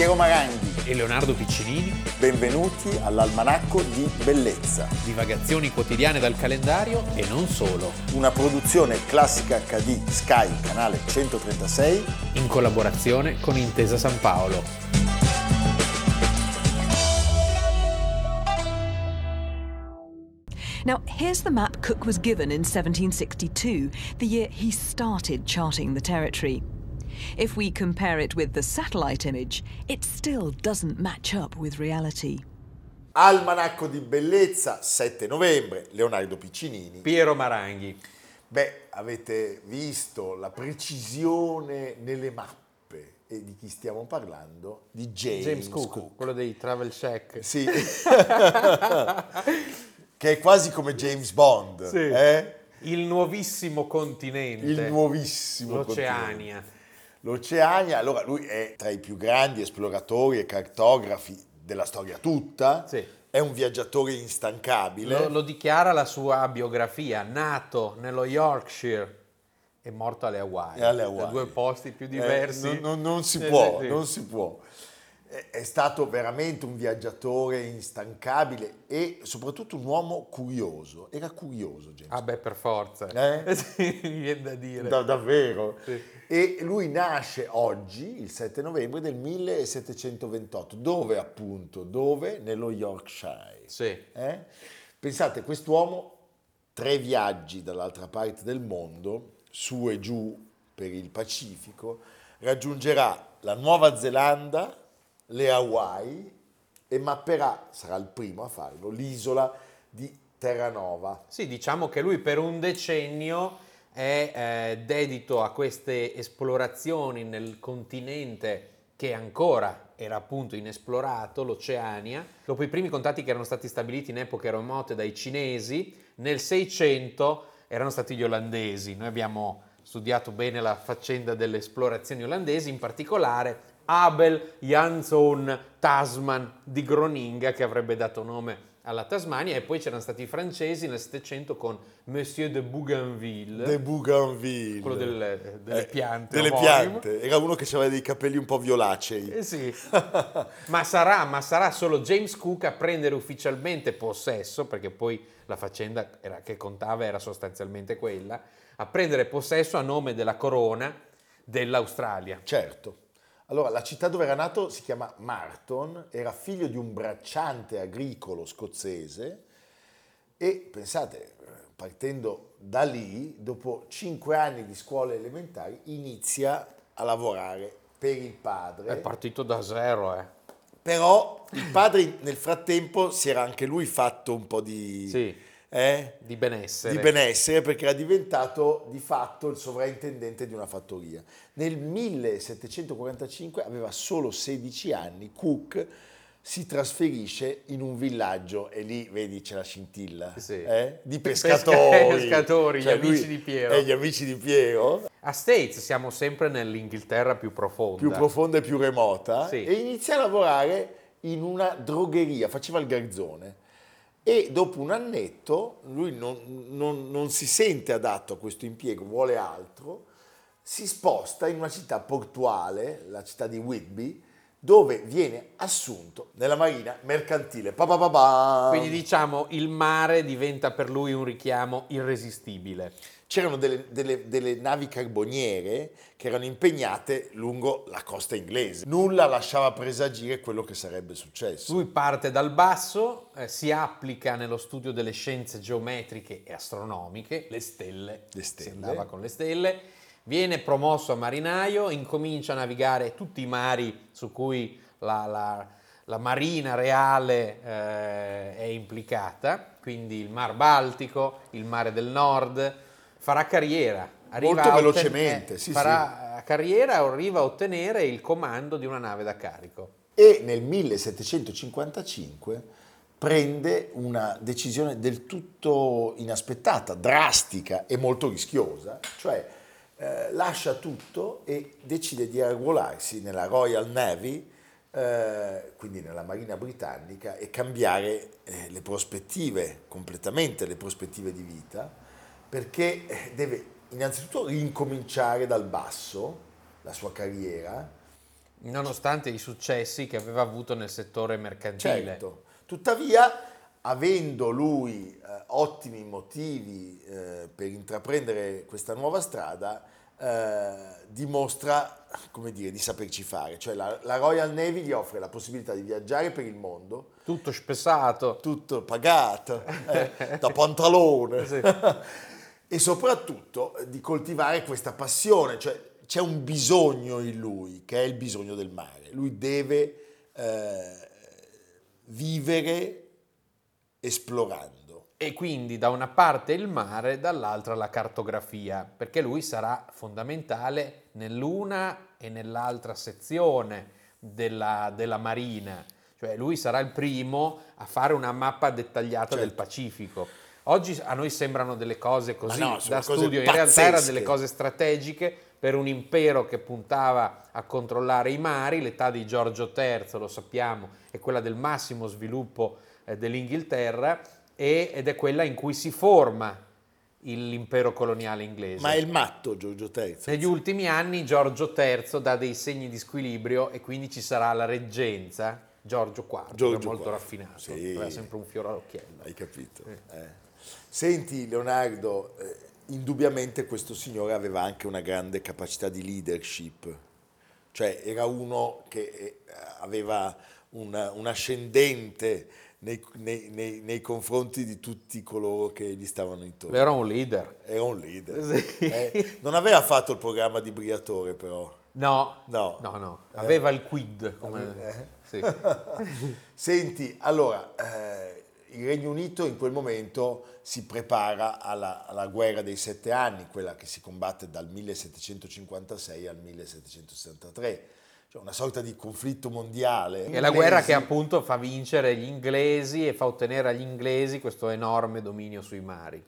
Piero Maranghi. e Leonardo Piccinini, Benvenuti all'Almanacco di Bellezza, divagazioni quotidiane dal calendario e non solo, una produzione classica HD Sky, canale 136. in collaborazione con Intesa San Paolo. Now, here's the map Cook was given in 1762, the year he started charting the territory. If we compare it with the satellite image, it still doesn't match up with reality. Almanacco di Bellezza, 7 novembre, Leonardo Piccinini. Piero Maranghi. Beh, avete visto la precisione nelle mappe e di chi stiamo parlando? Di James, James Cook, quello dei Travel Check. Sì. che è quasi come James Bond. Sì. eh? Il nuovissimo continente. Il nuovissimo L'Oceania. continente. L'Oceania, allora lui è tra i più grandi esploratori e cartografi della storia tutta, Sì. è un viaggiatore instancabile. Lo, lo dichiara la sua biografia. Nato nello Yorkshire e morto alle Hawaii. E alle Hawaii. Due posti più Eh, diversi. non, non- non si Eh, può, sì. non si può. È, è stato veramente un viaggiatore instancabile e soprattutto un uomo curioso. Era curioso James. Ah beh, per forza. Eh? Sì, viene da dire. Da- davvero. Sì. E lui nasce oggi, il 7 novembre del 1728. Dove appunto? Dove? Nello Yorkshire. Sì. Eh? Pensate, quest'uomo, tre viaggi dall'altra parte del mondo, su e giù per il Pacifico, raggiungerà la Nuova Zelanda, le Hawaii e mapperà, sarà il primo a farlo, l'isola di Terranova. Sì, diciamo che lui per un decennio è eh, dedito a queste esplorazioni nel continente che ancora era appunto inesplorato, l'Oceania. Dopo i primi contatti che erano stati stabiliti in epoche remote dai cinesi, nel 600 erano stati gli olandesi. Noi abbiamo studiato bene la faccenda delle esplorazioni olandesi, in particolare Abel Jansson Tasman di Groninga che avrebbe dato nome alla Tasmania e poi c'erano stati i francesi nel 700 con Monsieur de Bougainville, De Bougainville. quello delle, delle Eh, piante. Delle omonimo. piante. Era uno che aveva dei capelli un po' violacei. Eh sì. ma, sarà, ma sarà solo James Cook a prendere ufficialmente possesso, perché poi la faccenda era- che contava era sostanzialmente quella, a prendere possesso a nome della corona dell'Australia. Certo. Allora, la città dove era nato si chiama Marton, era figlio di un bracciante agricolo scozzese e pensate, partendo da lì, dopo cinque anni di scuole elementari, inizia a lavorare per il padre. È partito da zero, eh. Però il padre nel frattempo si era anche lui fatto un po' di... Sì, eh? di benessere. di benessere perché era diventato di fatto il sovrintendente di una fattoria. Nel 1745 aveva solo 16 anni, Cook si trasferisce in un villaggio e lì vedi c'è la scintilla Sì. eh, di Pesca- pescatori, pescatori, gli Cioè, lui amici di Piero. e gli amici di Piero A States siamo sempre nell'Inghilterra più profonda. più profonda e più remota Sì. e inizia a lavorare in una drogheria, faceva il garzone e dopo un annetto lui non, non- non si sente adatto a questo impiego, vuole altro, si sposta in una città portuale, la città di Whitby, dove viene assunto nella marina mercantile. Pa pa pa. Quindi diciamo il mare diventa per lui un richiamo irresistibile. C'erano delle, delle- delle navi carboniere che erano impegnate lungo la costa inglese. Nulla lasciava presagire quello che sarebbe successo. Lui parte dal basso, eh, si applica nello studio delle scienze geometriche e astronomiche, le stelle, Le stelle. si andava con le stelle, viene promosso a marinaio, incomincia a navigare tutti i mari su cui la, la- la marina reale eh, è implicata, quindi il Mar Baltico, il Mare del Nord, farà carriera. arriva Molto velocemente, sì, farà carriera e arriva a ottenere il comando di una nave da carico. e nel 1755 prende una decisione del tutto inaspettata, drastica e molto rischiosa, cioè eh, lascia tutto e decide di arruolarsi nella Royal Navy, eh, quindi nella Marina Britannica, e cambiare eh, le prospettive, completamente le prospettive di vita, perché eh, deve innanzitutto rincominciare dal basso la sua carriera, Nonostante i successi che aveva avuto nel settore mercantile. Certo. Tuttavia, avendo lui eh, ottimi motivi eh, per intraprendere questa nuova strada, eh, dimostra, come dire, di saperci fare. Cioè la, la Royal Navy gli offre la possibilità di viaggiare per il mondo, Tutto spessato. tutto pagato, eh, da pantalone, Sì. e soprattutto eh, di coltivare questa passione, cioè c'è un bisogno in lui, che è il bisogno del mare. Lui deve eh, vivere esplorando. E quindi da una parte il mare, dall'altra la cartografia, perché lui sarà fondamentale nell'una e nell'altra sezione della, della marina. Cioè lui sarà il primo a fare una mappa dettagliata del Certo. Pacifico. Oggi a noi sembrano delle cose così no, da studio, in realtà erano delle cose strategiche per un impero che puntava a controllare i mari. L'età di Giorgio III, lo sappiamo, è quella del massimo sviluppo eh, dell'Inghilterra e- ed è quella in cui si forma l'impero coloniale inglese. Ma è il matto Giorgio III. Negli ultimi anni Giorgio III dà dei segni di squilibrio e quindi ci sarà la reggenza Giorgio IV, Giorgio molto IV, raffinato, sì. sempre un fiore all'occhiello. Hai capito? Eh. Senti Leonardo, eh, indubbiamente questo signore aveva anche una grande capacità di leadership, cioè era uno che eh, aveva una- un ascendente nei, nei- nei- nei confronti di tutti coloro che gli stavano intorno. Era un leader. Era un leader. Sì. Eh, non aveva fatto il programma di Briatore però. No, No. no, no, aveva il quid. Come... Eh. sì. Senti, allora, eh, il Regno Unito in quel momento si prepara alla, alla guerra dei sette anni, quella che si combatte dal 1756 al 1763, cioè una sorta di conflitto mondiale. È la guerra che Inglesi- appunto fa vincere gli inglesi e fa ottenere agli inglesi questo enorme dominio sui mari.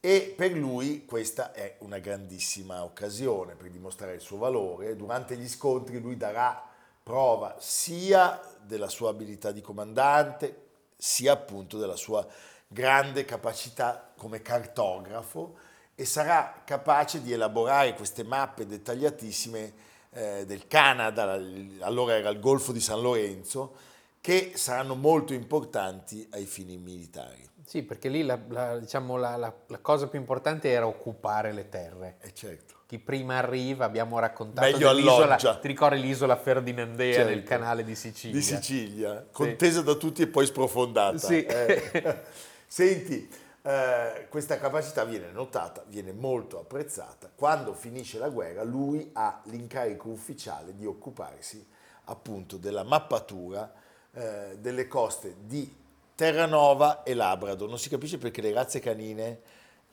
E per lui questa è una grandissima occasione per dimostrare il suo valore. Durante gli scontri lui darà prova sia della sua abilità di comandante, sia appunto della sua grande capacità come cartografo e sarà capace di elaborare queste mappe dettagliatissime eh, del Canada, allora era il Golfo di San Lorenzo, che saranno molto importanti ai fini militari. Sì, perché lì la, la- diciamo, la- la- la cosa più importante era occupare le terre. E certo. Chi prima arriva, abbiamo raccontato Meglio alloggia. ti ricordi l'isola Ferdinandea Certo. del canale di Sicilia? Di Sicilia, contesa da tutti e poi sprofondata. Sì. Eh. Senti, eh, questa capacità viene notata, viene molto apprezzata. Quando finisce la guerra lui ha l'incarico ufficiale di occuparsi appunto della mappatura eh, delle coste di Terranova e Labrador. Non si capisce perché le razze canine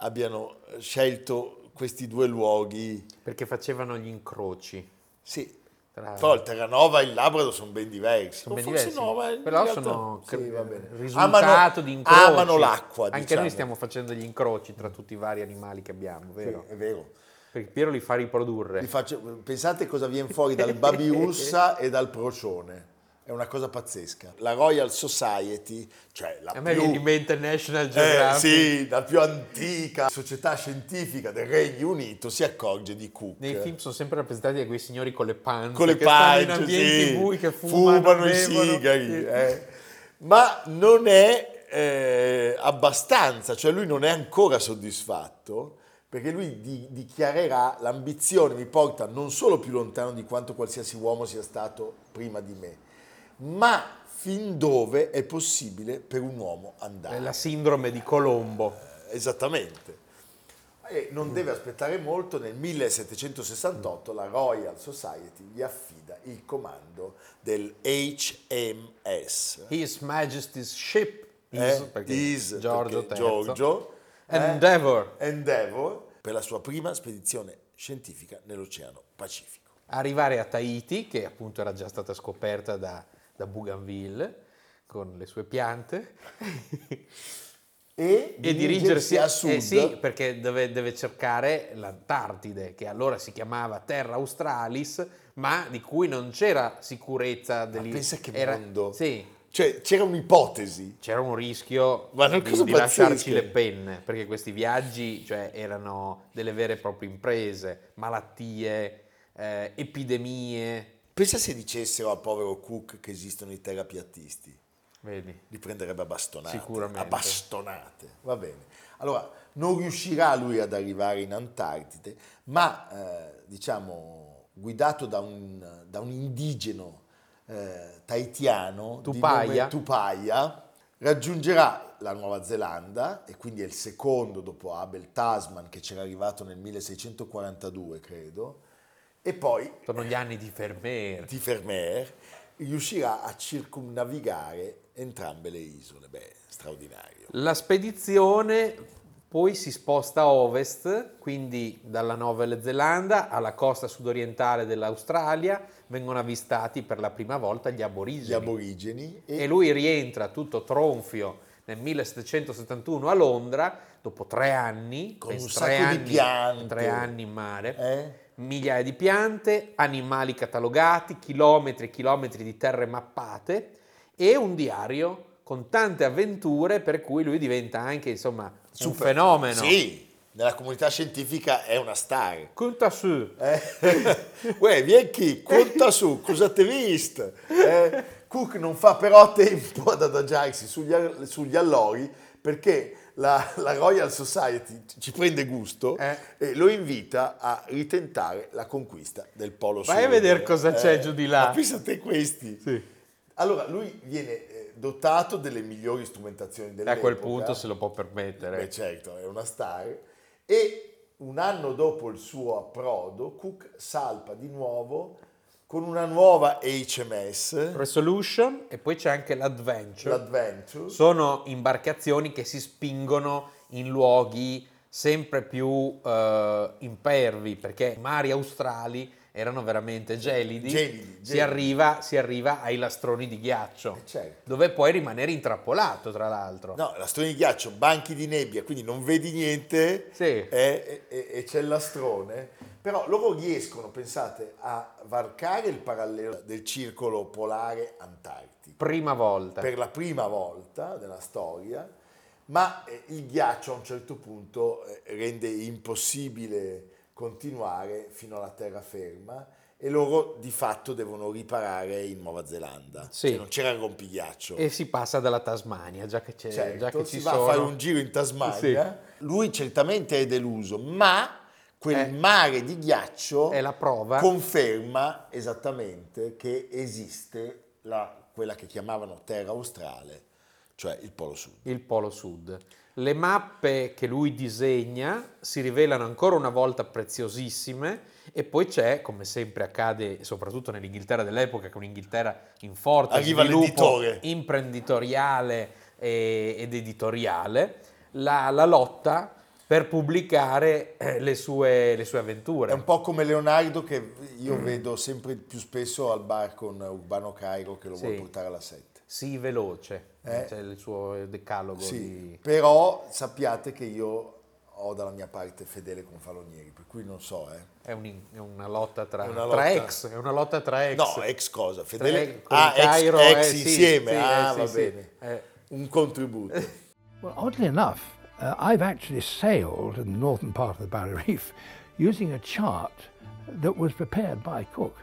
abbiano scelto questi due luoghi. Perché facevano gli incroci. Sì, Tra- però il Terranova e il Labrador sono ben diversi. Sono ben diversi. no, Però realtà- sono sì, cre- risultato Amano- di incroci. Amano l'acqua, Anche diciamo. noi stiamo facendo gli incroci tra tutti i vari animali che abbiamo, Sì, vero? è vero. Perché Piero li fa riprodurre. Vi faccio- pensate cosa viene fuori dal babiussa e dal procione. È una cosa pazzesca. La Royal Society, cioè la A me più, viene in mente National eh, Geographic. sì, la più antica società scientifica del Regno Unito si accorge di Cook. Nei film sono sempre rappresentati da quei signori con le panze con le che in ambienti sì, bui che fumano, fumano i sigari. Eh. Ma non è eh, abbastanza, cioè lui non è ancora soddisfatto perché lui di- dichiarerà l'ambizione mi porta non solo più lontano di quanto qualsiasi uomo sia stato prima di me, ma fin dove è possibile per un uomo andare. È la sindrome di Colombo. Esattamente. E non deve aspettare molto, nel 1768 la Royal Society gli affida il comando del HMS. His Majesty's Ship is, eh, is, Giorgio. Giorgio, eh, Endeavour. Endeavour, per la sua prima spedizione scientifica nell'Oceano Pacifico. Arrivare a Tahiti, che appunto era già stata scoperta da, da Bougainville, con le sue piante, E, e dirigersi a sud. eh sì, perché deve, deve cercare l'Antartide, che allora si chiamava Terra Australis, ma di cui non c'era sicurezza dell'I- pensa che era- mondo. Sì, Cioè, c'era un'ipotesi. c'era un rischio Ma di, di lasciarci le penne, perché questi viaggi cioè, erano delle vere e proprie imprese, malattie, eh, epidemie, Pensa se dicessero al povero Cook che esistono i terapiattisti. Vedi. Li prenderebbe a bastonate. Sicuramente. A bastonate. Va bene. Allora, non riuscirà lui ad arrivare in Antartide, ma eh, diciamo guidato da un, da un indigeno eh, taitiano Tupaia. Tupaia, raggiungerà la Nuova Zelanda e quindi è il secondo dopo Abel Tasman che c'era arrivato nel 1642, credo, e poi Sono gli anni di Vermeer. di Vermeer riuscirà a circumnavigare entrambe le isole. Beh, straordinario. La spedizione poi si sposta a ovest, quindi dalla Nuova Zelanda alla costa sudorientale dell'Australia vengono avvistati per la prima volta gli aborigeni. Gli aborigeni e lui rientra tutto tronfio nel 1771 a Londra, dopo tre anni, Con un sacco di anni- piante. tre anni in mare, Eh? Migliaia di piante, animali catalogati, chilometri e chilometri di terre mappate e un diario con tante avventure per cui lui diventa anche insomma un fenomeno. Sì, nella comunità scientifica è una star. Conta su. Eh? Uè, vieni qui, conta su, cosa ti visto? Eh, Cook non fa però tempo ad adagiarsi sugli, sugli allori perché la, la Royal Society ci prende gusto Eh. e lo invita a ritentare la conquista del Polo Sud. Vai a vedere cosa c'è giù di là. Ma pensa a te questi. Allora, lui viene eh, dotato delle migliori strumentazioni dell'epoca. a quel punto se lo può permettere. Beh, certo, è una star. E un anno dopo il suo approdo, Cook salpa di nuovo con una nuova HMS, Resolution e poi c'è anche l'Adventure. l'Adventure. Sono imbarcazioni che si spingono in luoghi sempre più eh, impervi perché i mari australi erano veramente gelidi. Gelidi, Si, gelidi. arriva, si arriva ai lastroni di ghiaccio, Eh, certo. dove puoi rimanere intrappolato, tra l'altro. No, lastrone di ghiaccio, banchi di nebbia, quindi non vedi niente Sì. eh, e, e- e c'è il lastrone. Però loro riescono, pensate, a varcare il parallelo del circolo polare antartico. Prima volta. per la prima volta nella storia, ma eh, il ghiaccio a un certo punto rende impossibile continuare fino alla terraferma e loro di fatto devono riparare in Nuova Zelanda. Sì. Cioè, non c'era il rompighiaccio. E si passa dalla Tasmania, già che, c'è, Certo, già che si ci va sono. a fare un giro in Tasmania. Lui certamente è deluso, ma quel Eh. mare di ghiaccio È la prova. conferma esattamente che esiste la- quella che chiamavano terra australe, cioè il Polo Sud. il Polo Sud. Le mappe che lui disegna si rivelano ancora una volta preziosissime e poi c'è, come sempre accade soprattutto nell'Inghilterra dell'epoca, che è un'Inghilterra in forte Arriva sviluppo l'editore. imprenditoriale e- ed editoriale, la, la lotta per pubblicare eh, le sue, le sue avventure. È un po' come Leonardo che io vedo sempre più spesso al bar con Urbano Cairo che lo Sì. vuole portare alla 7. Sì, veloce, Eh. c'è il suo decalogo Sì, di... però sappiate che io ho dalla mia parte fedele con Falonieri, per cui non so, eh. È, un- è una lotta tra, una tra lotta- ex, è una lotta tra ex. No, ex cosa? Fedele? Tra- ah, il Cairo, ex, ex eh, insieme, sì, ah, eh, sì, va sì. bene. Eh. Un contributo. Well, oddly enough, uh, I've actually sailed in the northern part of the Barrier Reef using a chart that was prepared by Cook.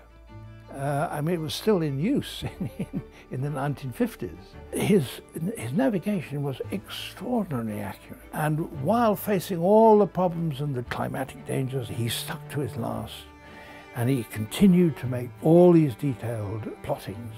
Uh, I mean, it was still in use in, in, in the 1950s. His, his navigation was extraordinarily accurate. And while facing all the problems and the climatic dangers, he stuck to his last. And he continued to make all these detailed plottings.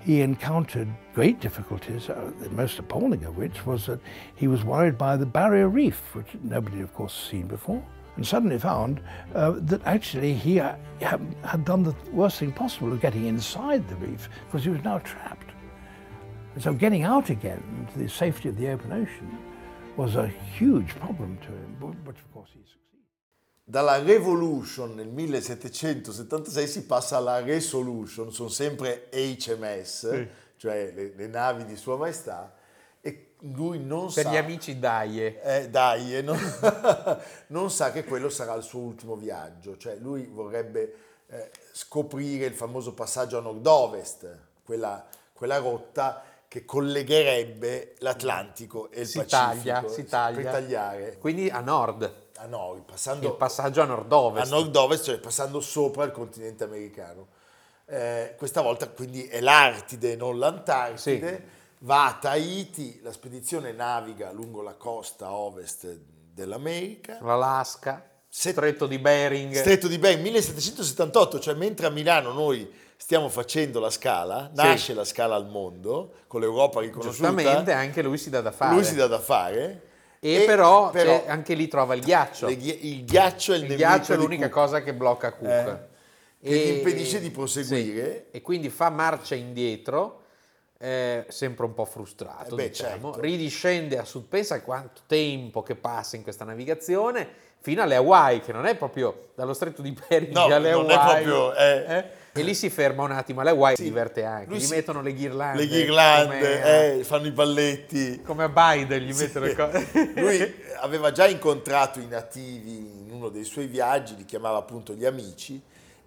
He encountered great difficulties, uh, the most appalling of which was that he was worried by the barrier reef, which nobody, of course, seen before, and suddenly found uh, that actually he ha- had, had done the worst thing possible of getting inside the reef because he was now trapped. And so getting out again to the safety of the open ocean was a huge problem to him, but, but of course he succeeded. Dalla Revolution nel 1776 si passa alla Resolution, sono sempre HMS, cioè le, le navi di Sua Maestà, lui non Per sa... gli amici Daie. Eh, dai, e non, non sa che quello sarà il suo ultimo viaggio, cioè lui vorrebbe eh, scoprire il famoso passaggio a nord-ovest, quella, quella rotta che collegherebbe l'Atlantico e il Si Pacifico. taglia, si taglia. Per tagliare Quindi a nord, a nord, passando il passaggio a a nord-ovest. nord-ovest, cioè passando sopra il continente americano. Eh, questa volta quindi è l'Artide, non l'Antartide. Sì. Va a Tahiti, la spedizione naviga lungo la costa ovest dell'America. L'Alaska, Stretto di Bering. Stretto di Bering 1778, cioè mentre a Milano noi stiamo facendo la scala, nasce la scala al mondo, con l'Europa riconosciuta. Giustamente anche lui si dà da fare. Lui si dà da fare. E, però, però c'è- anche lì trova il ghiaccio. ghi- il ghiaccio è il, il ghiaccio è l'unica cosa che blocca Cook. Eh, che gli impedisce di proseguire. sì. E quindi fa marcia indietro, eh, sempre un po' frustrato, Eh beh, diciamo. certo. ridiscende a sud, pensa a quanto tempo che passa in questa navigazione, fino alle Hawaii, che non è proprio dallo stretto di Bering No, alle non è Hawaii. proprio, eh. eh? E lì si ferma un attimo, alle Hawaii Sì. si diverte anche, gli si- mettono le ghirlande. Le ghirlande, come eh, fanno i balletti. come a Biden gli mettono le cose. Lui aveva già incontrato i nativi in uno dei suoi viaggi, li chiamava appunto gli amici,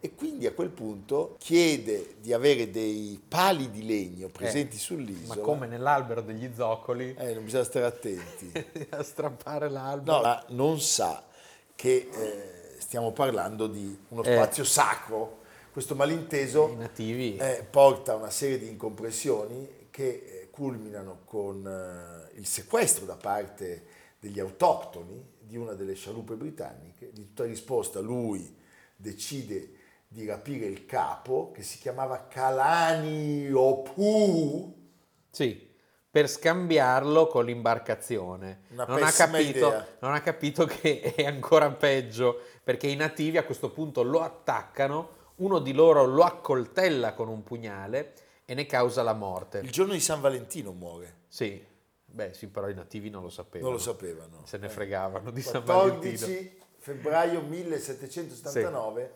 e quindi a quel punto chiede di avere dei pali di legno presenti Ma sull'isola. come nell'albero degli zoccoli, Eh, non bisogna stare attenti. a strappare l'albero. No, ma non sa che eh, stiamo parlando di uno Eh. spazio sacro. Questo malinteso eh, porta una serie di incompressioni che eh, culminano con eh, il sequestro da parte degli autoctoni di una delle scialuppe britanniche. Di tutta risposta lui decide di rapire il capo che si chiamava Kalaniopuu. Sì, per scambiarlo con l'imbarcazione. Una Non ha, capito, non ha capito che è ancora peggio, perché i nativi a questo punto lo attaccano, uno di loro lo accoltella con un pugnale e ne causa la morte. Il giorno di San Valentino muore. Sì, beh sì, però i nativi non lo sapevano. Non lo sapevano. Se ne Eh. fregavano di San Valentino. 14 febbraio 1779,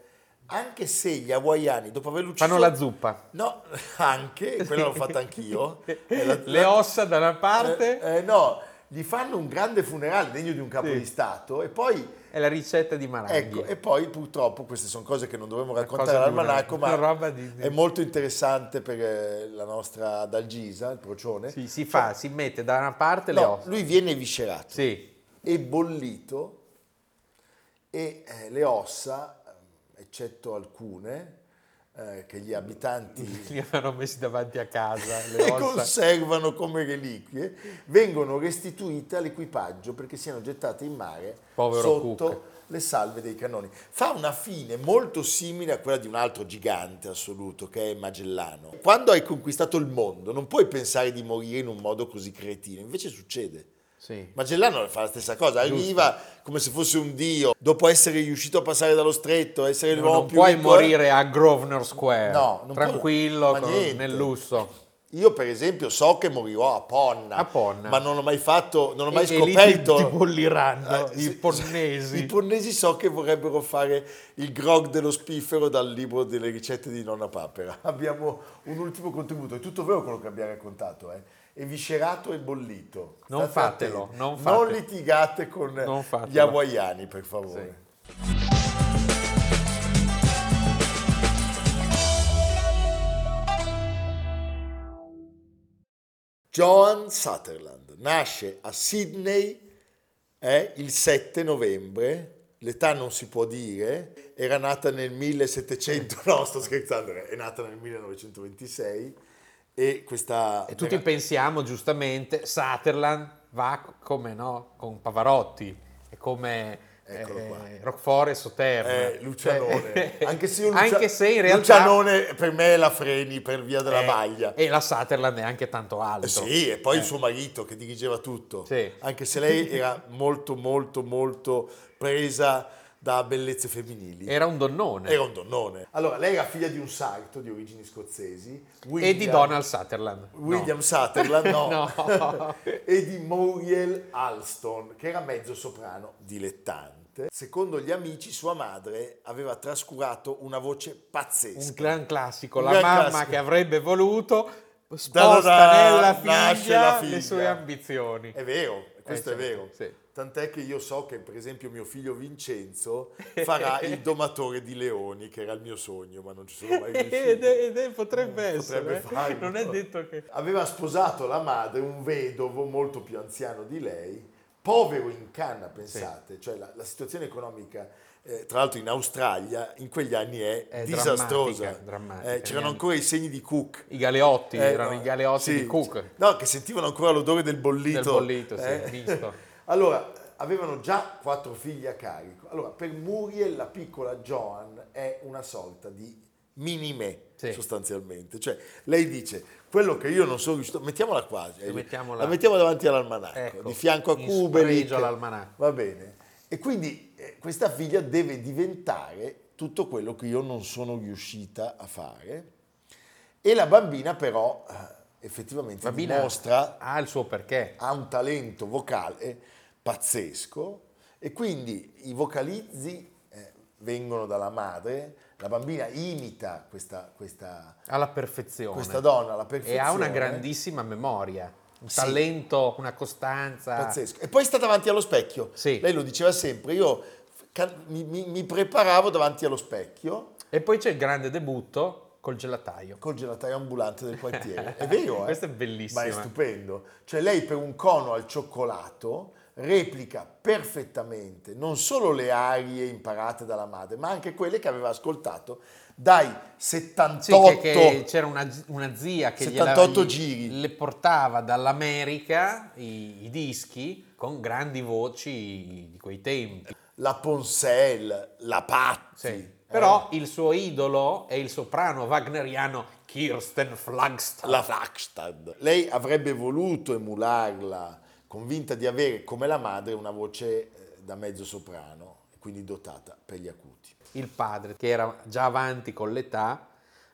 anche se gli hawaiani, dopo aver ucciso... Fanno la zuppa. No, anche, quella l'ho fatta anch'io. Eh, la- Le ossa da una parte Eh, eh, no, gli fanno un grande funerale degno di un capo Sì. di Stato e poi... e la ricetta di Maranghi. Ecco, e poi purtroppo queste sono cose che non dovremmo raccontare all'almanacco, ma di- è molto interessante per eh, la nostra Dalgisa, il procione. Sì, si fa, si mette da una parte le No, ossa. lui viene eviscerato Sì, e bollito e eh, le ossa, eccetto alcune, eh, che gli abitanti li avevano messi davanti a casa, le conservano come reliquie, vengono restituite all'equipaggio perché siano gettate in mare Povero sotto Cook. le salve dei cannoni. Fa una fine molto simile a quella di un altro gigante assoluto che è Magellano. Quando hai conquistato il mondo non puoi pensare di morire in un modo così cretino, invece succede. Sì. Magellano fa la stessa cosa, arriva come se fosse un dio, dopo essere riuscito a passare dallo stretto, essere Non, l'uomo non più puoi ricco, morire a Grosvenor Square, No, non tranquillo, con- nel lusso. Io per esempio so che morirò a Ponna, A Ponna. ma non ho mai fatto, non ho mai E- e scoperto. ti- ti bolliranno Eh, i ponnesi. I ponnesi so che vorrebbero fare il grog dello spiffero dal libro delle ricette di Nonna Papera. Abbiamo un ultimo contributo, è tutto vero quello che abbiamo raccontato, eh? Eviscerato e bollito. Non State fatelo, attenti. non fatelo. Non litigate con Non gli hawaiani, per favore. Joan Sutherland nasce a Sydney eh, il 7 novembre, l'età non si può dire, era nata nel 1700, no sto scherzando, è nata nel 1926 e questa... E tutti pensiamo giustamente, Sutherland va come no, con Pavarotti, è come eh, Roquefort e Sauternes. Eh, Lucianone. Cioè, anche, se Lucia- anche se in realtà... Lucianone per me è la Freni per via della eh, maglia. E la Sutherland è anche tanto alto. Eh sì, e poi il suo marito che dirigeva tutto. Sì. Anche se lei era molto, molto, molto presa da bellezze femminili. Era un donnone. Era un donnone. Allora, lei era figlia di un sarto di origini scozzesi. E di William- Donald Sutherland. No. William Sutherland, no. No. e di Muriel Alston, che era mezzo soprano dilettante. Secondo gli amici, sua madre aveva trascurato una voce pazzesca. Un gran classico, Un la gran mamma classico. che avrebbe voluto sposta Da-da-da, nella nasce figlia, la le figlia. sue ambizioni. È vero, questo Eh, è certo, vero. sì. Tant'è che io so che, per esempio, mio figlio Vincenzo farà il domatore di leoni, che era il mio sogno, ma non ci sono mai riuscito. Ed è- ed è- potrebbe essere, Potrebbe eh. farlo. non è detto che... Aveva sposato la madre, un vedovo molto più anziano di lei, povero in canna, pensate, cioè la, la situazione economica, eh, tra l'altro in Australia, in quegli anni è, È disastrosa. drammatica, drammatica. Eh, c'erano ancora i segni di Cook. I galeotti, Eh, erano no, i galeotti sì, di Cook. No, che sentivano ancora l'odore del bollito. Del bollito, sì, eh. visto. Allora, avevano già quattro figli a carico. Allora, per Muriel la piccola Joan è una sorta di mini me, Sì. sostanzialmente. Cioè, lei dice, quello che io non sono riuscito... Mettiamola qua. eh, mettiamola- La mettiamo davanti all'almanacco, Ecco, di fianco a Kubelik. spregio all'almanacco. Va bene. E quindi eh, questa figlia deve diventare tutto quello che io non sono riuscita a fare. E la bambina però eh, effettivamente Bambina dimostra ha il suo perché. ha un talento vocale pazzesco e quindi i vocalizzi eh, vengono dalla madre, la bambina imita questa, questa, Alla perfezione. questa donna alla e perfezione. ha una grandissima memoria, un Sì. talento, una costanza. Pazzesco. E poi sta davanti allo specchio. Sì. Lei lo diceva sempre, io mi, mi- mi preparavo davanti allo specchio E poi c'è il grande debutto col gelataio. col gelataio ambulante del quartiere. È vero, eh? Questa è bellissima. Ma è stupendo. Cioè lei per un cono al cioccolato replica perfettamente non solo le arie imparate dalla madre, ma anche quelle che aveva ascoltato dai 78 Sì, che, che c'era una, una zia che gliela- 78 gli- giri. le portava dall'America i, i dischi con grandi voci di quei tempi. la Ponselle, la Patti. Sì. eh, Però il suo idolo è il soprano wagneriano Kirsten Flagstad. la Flagstad. Lei avrebbe voluto emularla, convinta di avere come la madre una voce eh, da mezzo soprano, quindi dotata per gli acuti. il padre, che era già avanti con l'età,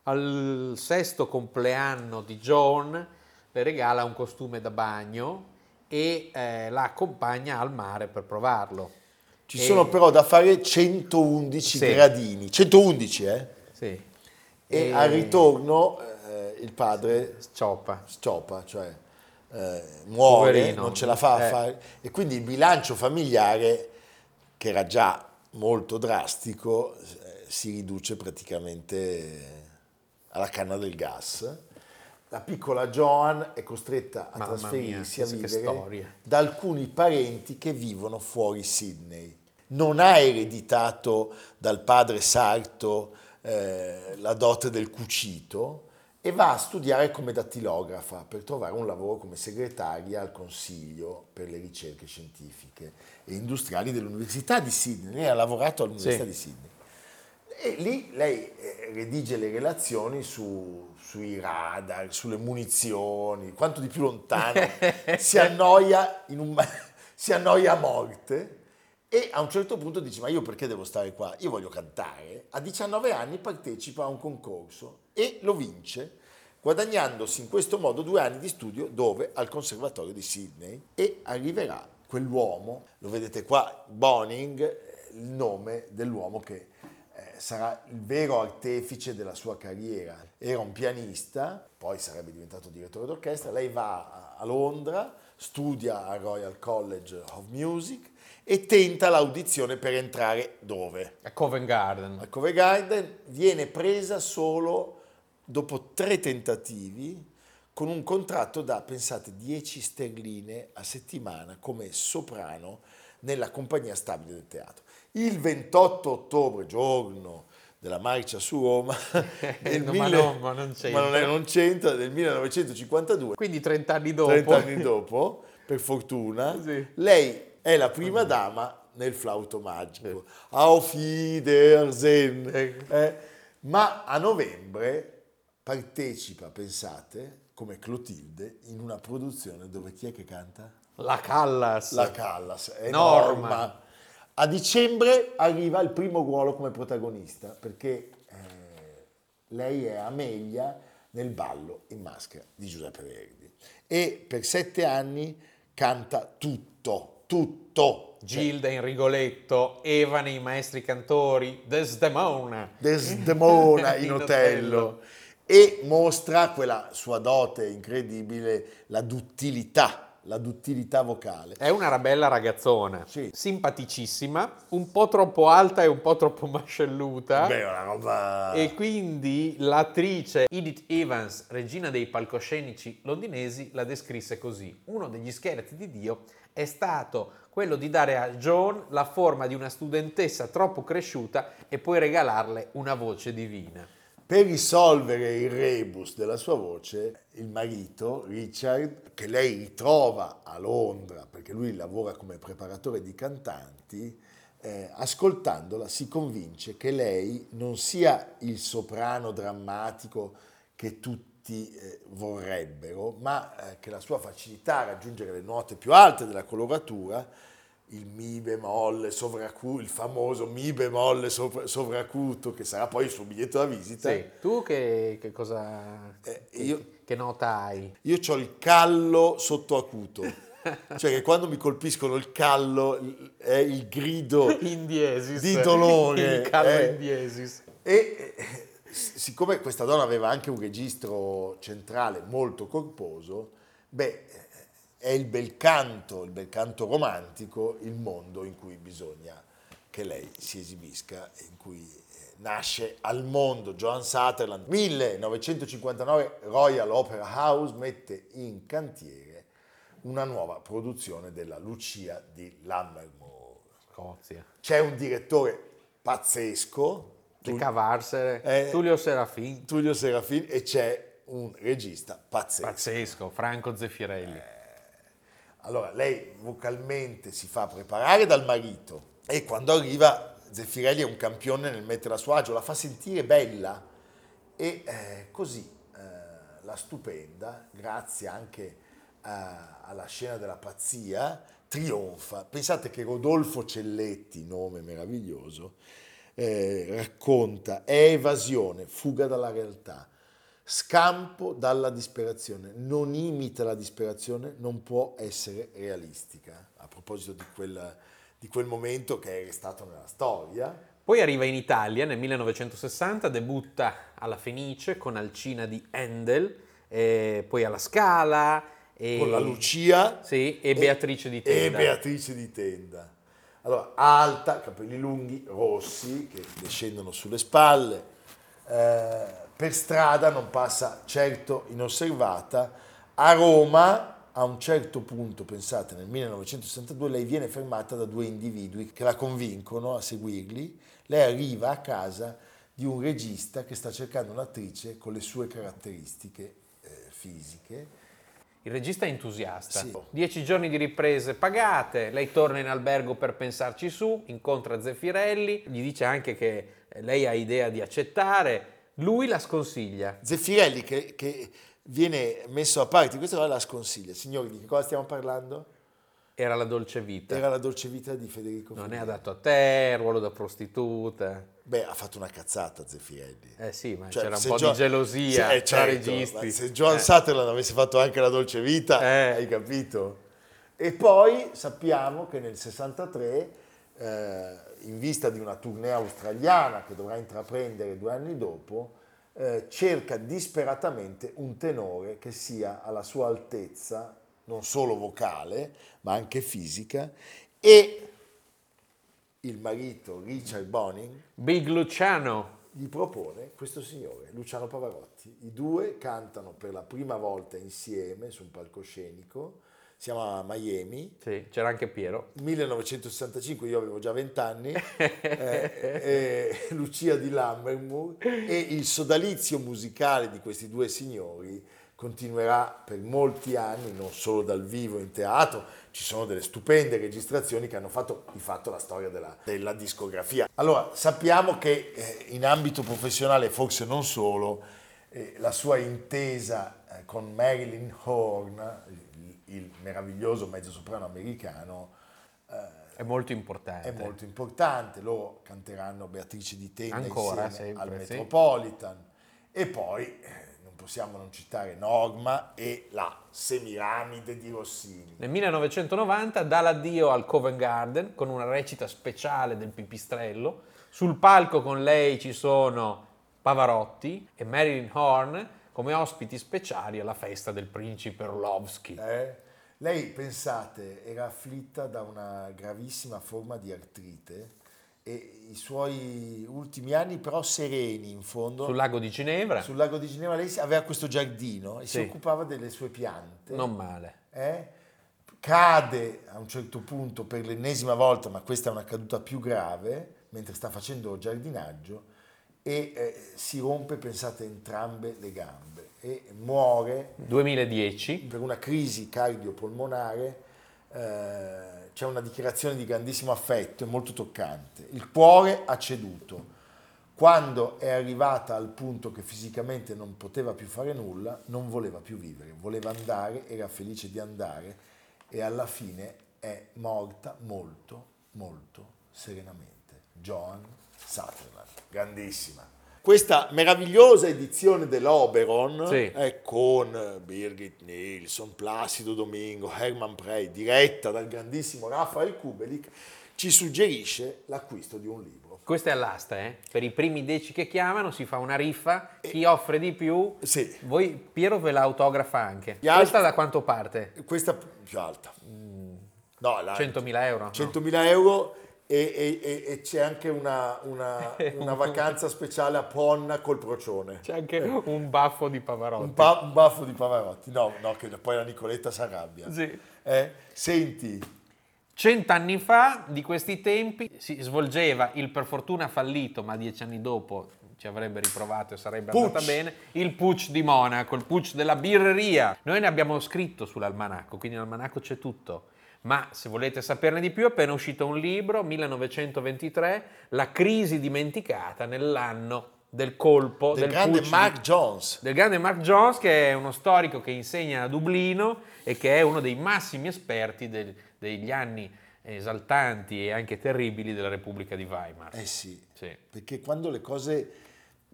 al sesto compleanno di Joan le regala un costume da bagno e eh, la accompagna al mare per provarlo. Ci E- sono però da fare 111 Sì. gradini, 111 eh? Sì. E, al ritorno eh, il padre Cioppa. stoppa, cioè eh, muore, Poverino. non ce la fa a Eh. fare e quindi il bilancio familiare, che era già molto drastico, eh, si riduce praticamente alla canna del gas. La piccola Joan è costretta a Mamma trasferirsi mia, a vivere da alcuni parenti che vivono fuori Sydney. Non ha ereditato dal padre sarto eh, la dote del cucito e va a studiare come dattilografa per trovare un lavoro come segretaria al Consiglio per le ricerche scientifiche e industriali dell'Università di Sydney. Lei ha lavorato all'Università Sì. di Sydney. E lì lei eh, redige le relazioni su- sui radar, sulle munizioni, quanto di più lontano si annoia, in un, si annoia a morte e a un certo punto dice ma io perché devo stare qua? Io voglio cantare. A 19 anni partecipa a un concorso e lo vince guadagnandosi in questo modo due anni di studio dove? Al Conservatorio di Sydney e arriverà quell'uomo, lo vedete qua, Boning, il nome dell'uomo che eh, sarà il vero artefice della sua carriera. Era un pianista, poi sarebbe diventato direttore d'orchestra, lei va a- a Londra, studia al Royal College of Music e tenta l'audizione per entrare dove? A Covent Garden. Al Covent Garden viene presa solo dopo tre tentativi con un contratto da, pensate, 10 sterline a settimana come soprano nella compagnia stabile del teatro. Il 28 ottobre, giorno della marcia su Roma, del No, ma mille- no, ma non c'entra. ma non è- non c'entra, del 1952, Quindi 30 anni dopo. 30 anni dopo, per fortuna, Sì. lei è la prima dama nel flauto magico. Auf Wiedersehen. Eh, ma a novembre partecipa, pensate, come Clotilde, in una produzione dove chi è che canta? La Callas. La Callas. È Norma. Norma. A dicembre arriva il primo ruolo come protagonista, perché eh, lei è Amelia nel ballo in maschera di Giuseppe Verdi. E per sette anni canta tutto, tutto. Gilda in Rigoletto, Eva nei Maestri Cantori, Desdemona. Desdemona in Otello. E mostra quella sua dote incredibile, la duttilità la duttilità vocale. È una bella ragazzona, Sì. simpaticissima, un po' troppo alta e un po' troppo mascelluta. Beh, una roba... E quindi l'attrice Edith Evans, regina dei palcoscenici londinesi, la descrisse così. Uno degli scheletri di Dio è stato quello di dare a Joan la forma di una studentessa troppo cresciuta e poi regalarle una voce divina. Per risolvere il rebus della sua voce, il marito, Richard, che lei ritrova a Londra, perché lui lavora come preparatore di cantanti, eh, ascoltandola si convince che lei non sia il soprano drammatico che tutti eh, vorrebbero, ma eh, che la sua facilità a raggiungere le note più alte della coloratura il mi bemolle sovracuto, il famoso mi bemolle sovra- sovracuto che sarà poi il suo biglietto da visita. Sì, tu che, che cosa... Eh, che, io- che nota hai? Io ho il callo sotto acuto, cioè che quando mi colpiscono il callo è il grido In diesis. di dolore. Il callo eh. in diesis. E eh, siccome questa donna aveva anche un registro centrale molto corposo, beh, eh, è il bel canto, il bel canto romantico, il mondo in cui bisogna che lei si esibisca, in cui eh, nasce al mondo Joan Sutherland. 1959 Royal Opera House mette in cantiere una nuova produzione della Lucia di Lammermoor. Scozia. C'è un direttore pazzesco, Di cavarsene. Eh, Tullio Serafin. Tullio Serafin, e c'è un regista pazzesco. Pazzesco, Franco Zeffirelli. Allora, lei vocalmente si fa preparare dal marito e quando arriva Zeffirelli è un campione nel mettere a suo agio, la fa sentire bella e eh, così eh, la stupenda, grazie anche eh, alla scena della pazzia, trionfa. Pensate che Rodolfo Celletti, nome meraviglioso, eh, racconta è evasione, fuga dalla realtà, scampo dalla disperazione, non imita la disperazione, non può essere realistica. A proposito di quel, di quel momento che è restato nella storia, Poi arriva in Italia nel 1960, debutta alla Fenice con Alcina di Handel, e poi alla Scala. E... con la Lucia Sì, e Beatrice di Tenda. E Beatrice di Tenda. Allora, alta, capelli lunghi, rossi, che le scendono sulle spalle, eh, per strada non passa certo inosservata. A Roma, a un certo punto, pensate, nel 1962, lei viene fermata da due individui che la convincono a seguirli. Lei arriva a casa di un regista che sta cercando un'attrice con le sue caratteristiche eh, fisiche. Il regista è entusiasta. Sì. Dieci giorni di riprese pagate, lei torna in albergo per pensarci su, incontra Zeffirelli, gli dice anche che lei ha idea di accettare, lui la sconsiglia. Zeffirelli che, che viene messo a parte, questa cosa la sconsiglia. Signori, di che cosa stiamo parlando? Era la dolce vita. Era la dolce vita di Federico Non è Fellini. adatto a te, ruolo da prostituta. Beh, ha fatto una cazzata Zeffirelli. Eh sì, ma Cioè, c'era un po' Gio- di gelosia se- eh, tra certo, registi. ma Se Joan Eh. Sutherland avesse fatto anche la dolce vita, Eh. hai capito? E poi sappiamo che nel 63, eh, in vista di una tournée australiana che dovrà intraprendere due anni dopo, eh, cerca disperatamente un tenore che sia alla sua altezza, non solo vocale, ma anche fisica, e il marito Richard Boning Big Luciano, gli propone questo signore, Luciano Pavarotti. I due cantano per la prima volta insieme su un palcoscenico, siamo a Miami, sì, c'era anche Piero. 1965, io avevo già 20 anni, eh, eh, Lucia di Lammermoor e il sodalizio musicale di questi due signori continuerà per molti anni, non solo dal vivo in teatro, ci sono delle stupende registrazioni che hanno fatto di fatto la storia della, della discografia. Allora, sappiamo che eh, in ambito professionale, forse non solo, eh, la sua intesa eh, con Marilyn Horn, il, meraviglioso mezzosoprano americano, È molto importante. è molto importante. Loro canteranno Beatrice di Tenda Ancora, sempre, al sì. Metropolitan. E poi eh, non possiamo non citare Norma e la Semiramide di Rossini. Nel 1990 dà l'addio al Covent Garden con una recita speciale del Pipistrello. Sul palco con lei ci sono Pavarotti e Marilyn Horn come ospiti speciali alla festa del principe Orlovsky. Eh? Lei, pensate, era afflitta da una gravissima forma di artrite e i suoi ultimi anni però sereni in fondo. Sul lago di Ginevra, Sul lago di Ginevra lei si- aveva questo giardino e si Sì. occupava delle sue piante. non male. eh? Cade a un certo punto per l'ennesima volta, ma questa è una caduta più grave, mentre sta facendo giardinaggio e eh, si rompe, pensate, entrambe le gambe e muore 2010, per una crisi cardiopolmonare. eh, c'è una dichiarazione di grandissimo affetto, è molto toccante. Il cuore ha ceduto. Quando è arrivata al punto che fisicamente non poteva più fare nulla, non voleva più vivere, voleva andare, era felice di andare e alla fine è morta molto, molto serenamente. Joan Sutherland, grandissima. Questa meravigliosa edizione dell'Oberon Sì. è con Birgit Nilsson, Placido Domingo, Herman Prey, diretta dal grandissimo Rafael Kubelik, ci suggerisce l'acquisto di un libro. questo è all'asta, eh? Per i primi dieci che chiamano si fa una riffa, chi offre di più, Sì. voi Piero ve la autografa anche. Gli Questa da quanto parte? Questa più alta. No, la- 100.000 euro? no? 100.000 euro e, e- e- c'è anche una, una- una vacanza speciale a Ponna col procione. C'è anche un baffo di Pavarotti. Un, pa- un baffo di Pavarotti. No, no, che poi la Nicoletta si arrabbia. Sì. Eh, Senti, Cent'anni fa, di questi tempi, si svolgeva il per fortuna fallito, ma dieci anni dopo ci avrebbe riprovato e sarebbe Putsch. andata bene, il Pucci di Monaco, il Pucci della birreria. Noi ne abbiamo scritto sull'almanacco, quindi nell'almanacco c'è tutto. Ma se volete saperne di più, è appena uscito un libro, 1923, La crisi dimenticata nell'anno del colpo del del grande Pucci Mark Jones. del grande Mark Jones, che è uno storico che insegna a Dublino e che è uno dei massimi esperti del- degli anni esaltanti e anche terribili della Repubblica di Weimar. Eh sì, Sì. perché quando le cose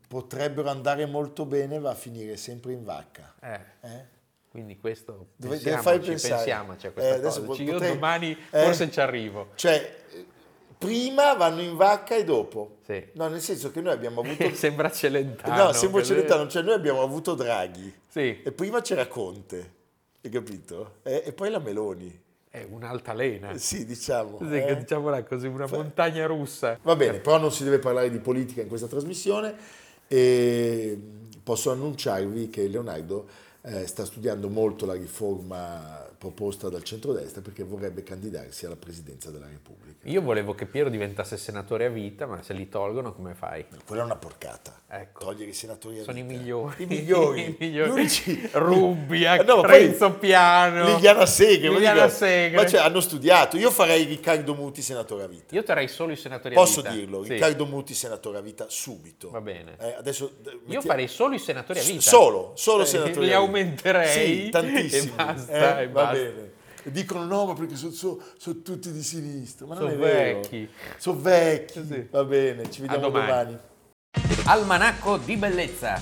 potrebbero andare molto bene va a finire sempre in vacca. Eh, eh? Quindi questo Dove- pensiamoci, pensare? pensiamoci a Eh, questa adesso cosa. po- Io potrei- domani eh? forse ci arrivo. Cioè, eh, prima vanno in vacca e dopo. Sì. No, nel senso che noi abbiamo avuto... Sembra Celentano. no, sembra Celentano, cioè noi abbiamo avuto Draghi. Sì, E prima c'era Conte, hai capito? E, e poi la Meloni. è un'altalena. Sì, diciamo. Sì, eh. diciamola così, una montagna russa. Va bene, però non si deve parlare di politica in questa trasmissione e posso annunciarvi che Leonardo eh, sta studiando molto la riforma proposta dal centrodestra perché vorrebbe candidarsi alla presidenza della Repubblica. Io volevo che Piero diventasse senatore a vita, ma se li tolgono come fai? Quella è una porcata. Ecco. Togliere i senatori a Sono i vita. migliori. I migliori. I migliori. Gli unici- Rubbia, Eh, no, Renzo Piano. Liliana Segre. Liliana Segre. Ma cioè, hanno studiato. Io farei Riccardo Muti senatore a vita. Io terrei solo i senatori Posso a vita. dirlo? Sì. Riccardo Muti senatore a vita subito. Va bene. Eh, adesso, Io metti- farei solo i senatori a vita. Solo, solo Eh, senatori Li a vita. aumenterei. Sì, tantissimi. E basta. eh, e basta. Bene. Dicono no, ma perché sono, sono- sono tutti di sinistra. Ma non Sono è vero. vecchi. Sono vecchi. Sì. Va bene, ci vediamo domani. domani. Almanacco di bellezza